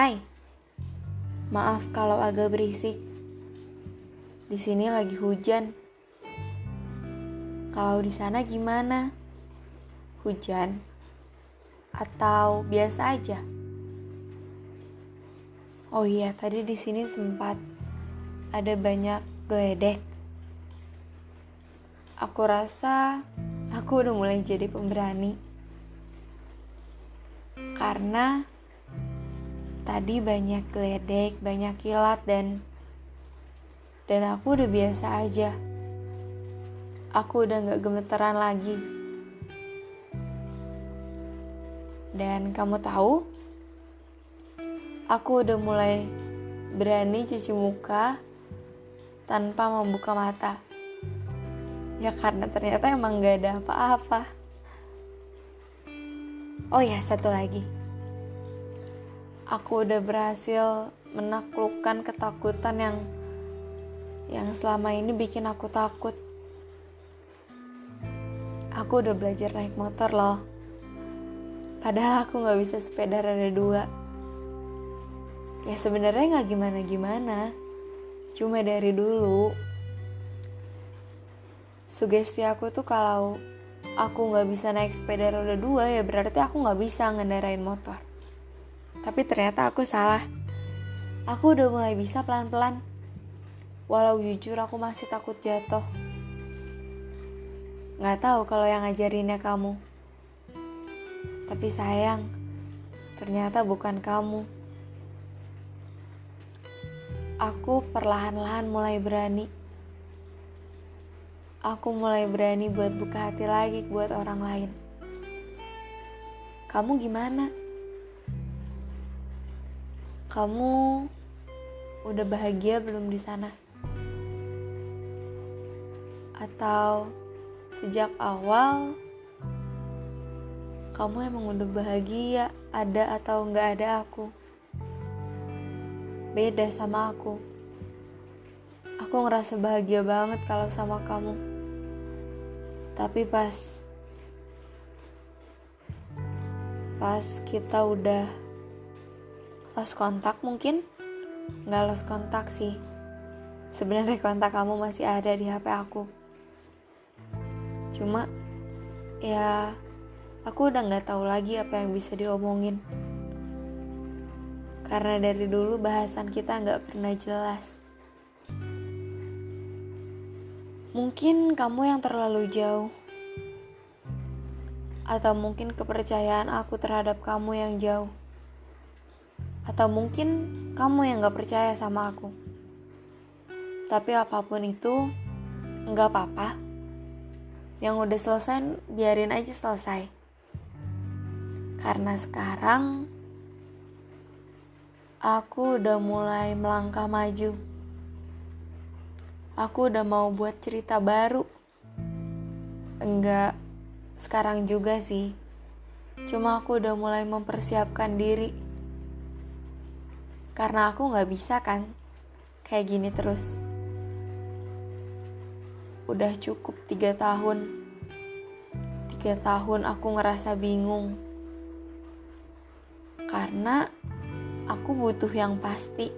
Hai, maaf kalau agak berisik. Di sini lagi hujan. Kalau di sana gimana? Hujan atau biasa aja? Oh iya, tadi di sini sempat ada banyak geledek. Aku rasa aku udah mulai jadi pemberani. Karena tadi banyak geledek, banyak kilat dan dan aku udah biasa aja. Aku udah gak gemeteran lagi. Dan kamu tahu, aku udah mulai berani cuci muka tanpa membuka mata. Ya karena ternyata emang gak ada apa-apa. Oh ya, satu lagi aku udah berhasil menaklukkan ketakutan yang yang selama ini bikin aku takut. Aku udah belajar naik motor loh. Padahal aku nggak bisa sepeda roda dua. Ya sebenarnya nggak gimana-gimana. Cuma dari dulu. Sugesti aku tuh kalau aku nggak bisa naik sepeda roda dua ya berarti aku nggak bisa ngendarain motor. Tapi ternyata aku salah. Aku udah mulai bisa pelan-pelan. Walau jujur aku masih takut jatuh. Gak tahu kalau yang ngajarinnya kamu. Tapi sayang, ternyata bukan kamu. Aku perlahan-lahan mulai berani. Aku mulai berani buat buka hati lagi buat orang lain. Kamu gimana? Kamu udah bahagia belum di sana? Atau sejak awal kamu emang udah bahagia ada atau nggak ada aku? Beda sama aku. Aku ngerasa bahagia banget kalau sama kamu. Tapi pas pas kita udah lost kontak mungkin? Nggak lost kontak sih. Sebenarnya kontak kamu masih ada di HP aku. Cuma ya aku udah nggak tahu lagi apa yang bisa diomongin. Karena dari dulu bahasan kita nggak pernah jelas. Mungkin kamu yang terlalu jauh. Atau mungkin kepercayaan aku terhadap kamu yang jauh atau mungkin kamu yang gak percaya sama aku. Tapi apa pun itu, nggak apa-apa. Yang udah selesai, biarin aja selesai. Karena sekarang, aku udah mulai melangkah maju. Aku udah mau buat cerita baru. Enggak sekarang juga sih. Cuma aku udah mulai mempersiapkan diri karena aku gak bisa kan kayak gini terus. Udah cukup tiga tahun. Tiga tahun aku ngerasa bingung. Karena aku butuh yang pasti.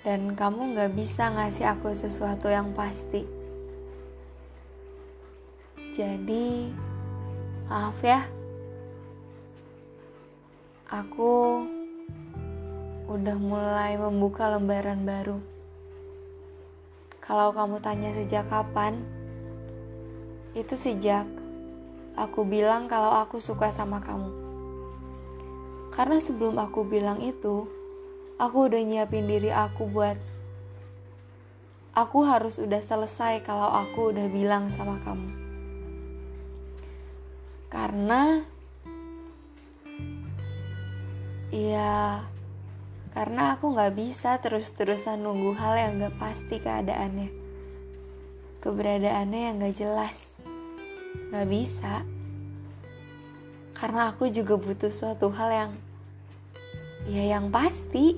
Dan kamu gak bisa ngasih aku sesuatu yang pasti. Jadi, maaf ya. Aku udah mulai membuka lembaran baru. Kalau kamu tanya sejak kapan, itu sejak aku bilang kalau aku suka sama kamu. Karena sebelum aku bilang itu, aku udah nyiapin diri aku buat aku harus udah selesai kalau aku udah bilang sama kamu. Karena ya karena aku gak bisa terus-terusan nunggu hal yang gak pasti keadaannya. Keberadaannya yang gak jelas. Gak bisa. Karena aku juga butuh suatu hal yang ya yang pasti.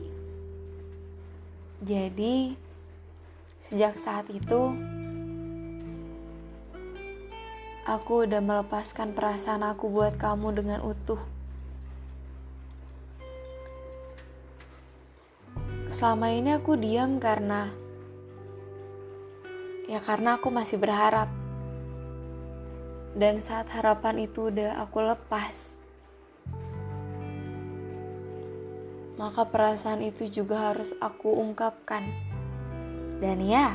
Jadi sejak saat itu aku udah melepaskan perasaan aku buat kamu dengan utuh. Selama ini aku diam karena ya karena aku masih berharap. Dan saat harapan itu udah aku lepas, maka perasaan itu juga harus aku ungkapkan. Dan ya,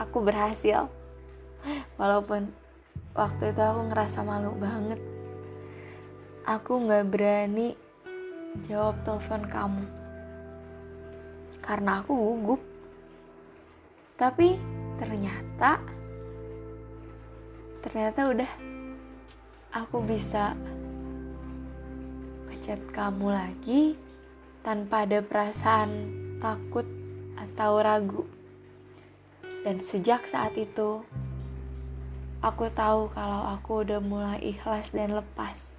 aku berhasil. Walaupun waktu itu aku ngerasa malu banget. Aku gak berani jawab telepon kamu. Karena aku gugup. Tapi ternyata ternyata udah aku bisa ngechat kamu lagi tanpa ada perasaan takut atau ragu. Dan sejak saat itu, aku tahu kalau aku udah mulai ikhlas dan lepas.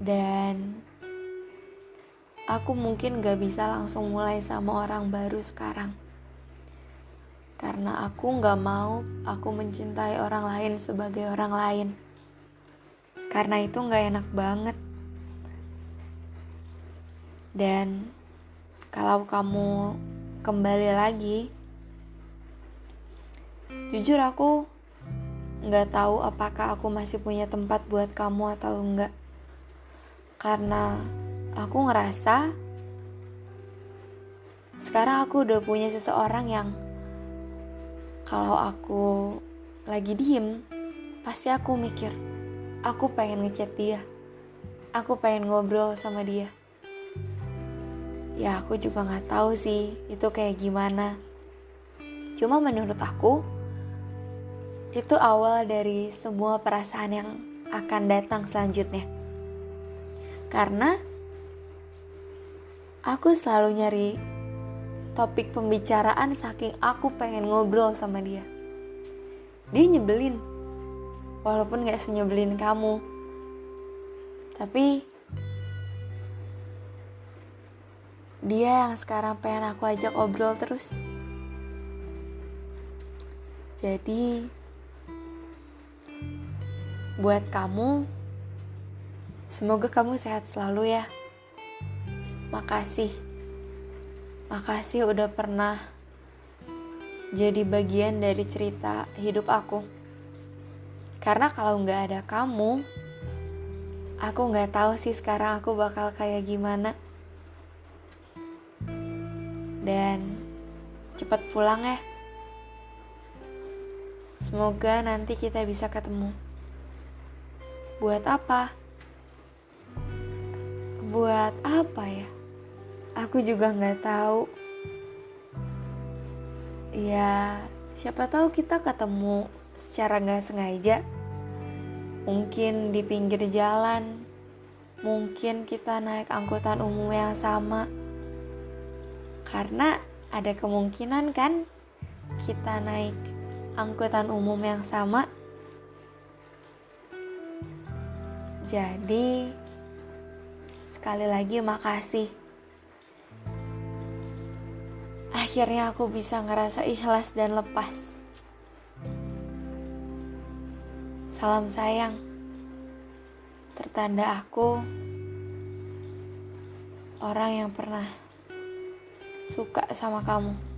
Dan aku mungkin gak bisa langsung mulai sama orang baru sekarang karena aku gak mau aku mencintai orang lain sebagai orang lain. Karena itu gak enak banget. Dan kalau kamu kembali lagi, jujur aku gak tahu apakah aku masih punya tempat buat kamu atau enggak. Karena aku ngerasa sekarang aku udah punya seseorang yang kalau aku lagi diem, pasti aku mikir, aku pengen ngechat dia. Aku pengen ngobrol sama dia. Ya aku juga gak tahu sih itu kayak gimana. Cuma menurut aku, itu awal dari semua perasaan yang akan datang selanjutnya. Karena aku selalu nyari topik pembicaraan saking aku pengen ngobrol sama dia. Dia nyebelin, walaupun gak senyebelin kamu. Tapi dia yang sekarang pengen aku ajak ngobrol terus. Jadi buat kamu, semoga kamu sehat selalu ya. Makasih. Makasih udah pernah jadi bagian dari cerita hidup aku. Karena kalau nggak ada kamu, aku nggak tahu sih sekarang aku bakal kayak gimana. Dan cepat pulang ya. Semoga nanti kita bisa ketemu. Buat apa? Buat apa ya? Aku juga nggak tahu. Ya, siapa tahu kita ketemu secara nggak sengaja. Mungkin di pinggir jalan, mungkin kita naik angkutan umum yang sama. Karena ada kemungkinan kan kita naik angkutan umum yang sama. Jadi, sekali lagi makasih akhirnya aku bisa ngerasa ikhlas dan lepas. Salam sayang, tertanda aku orang yang pernah suka sama kamu.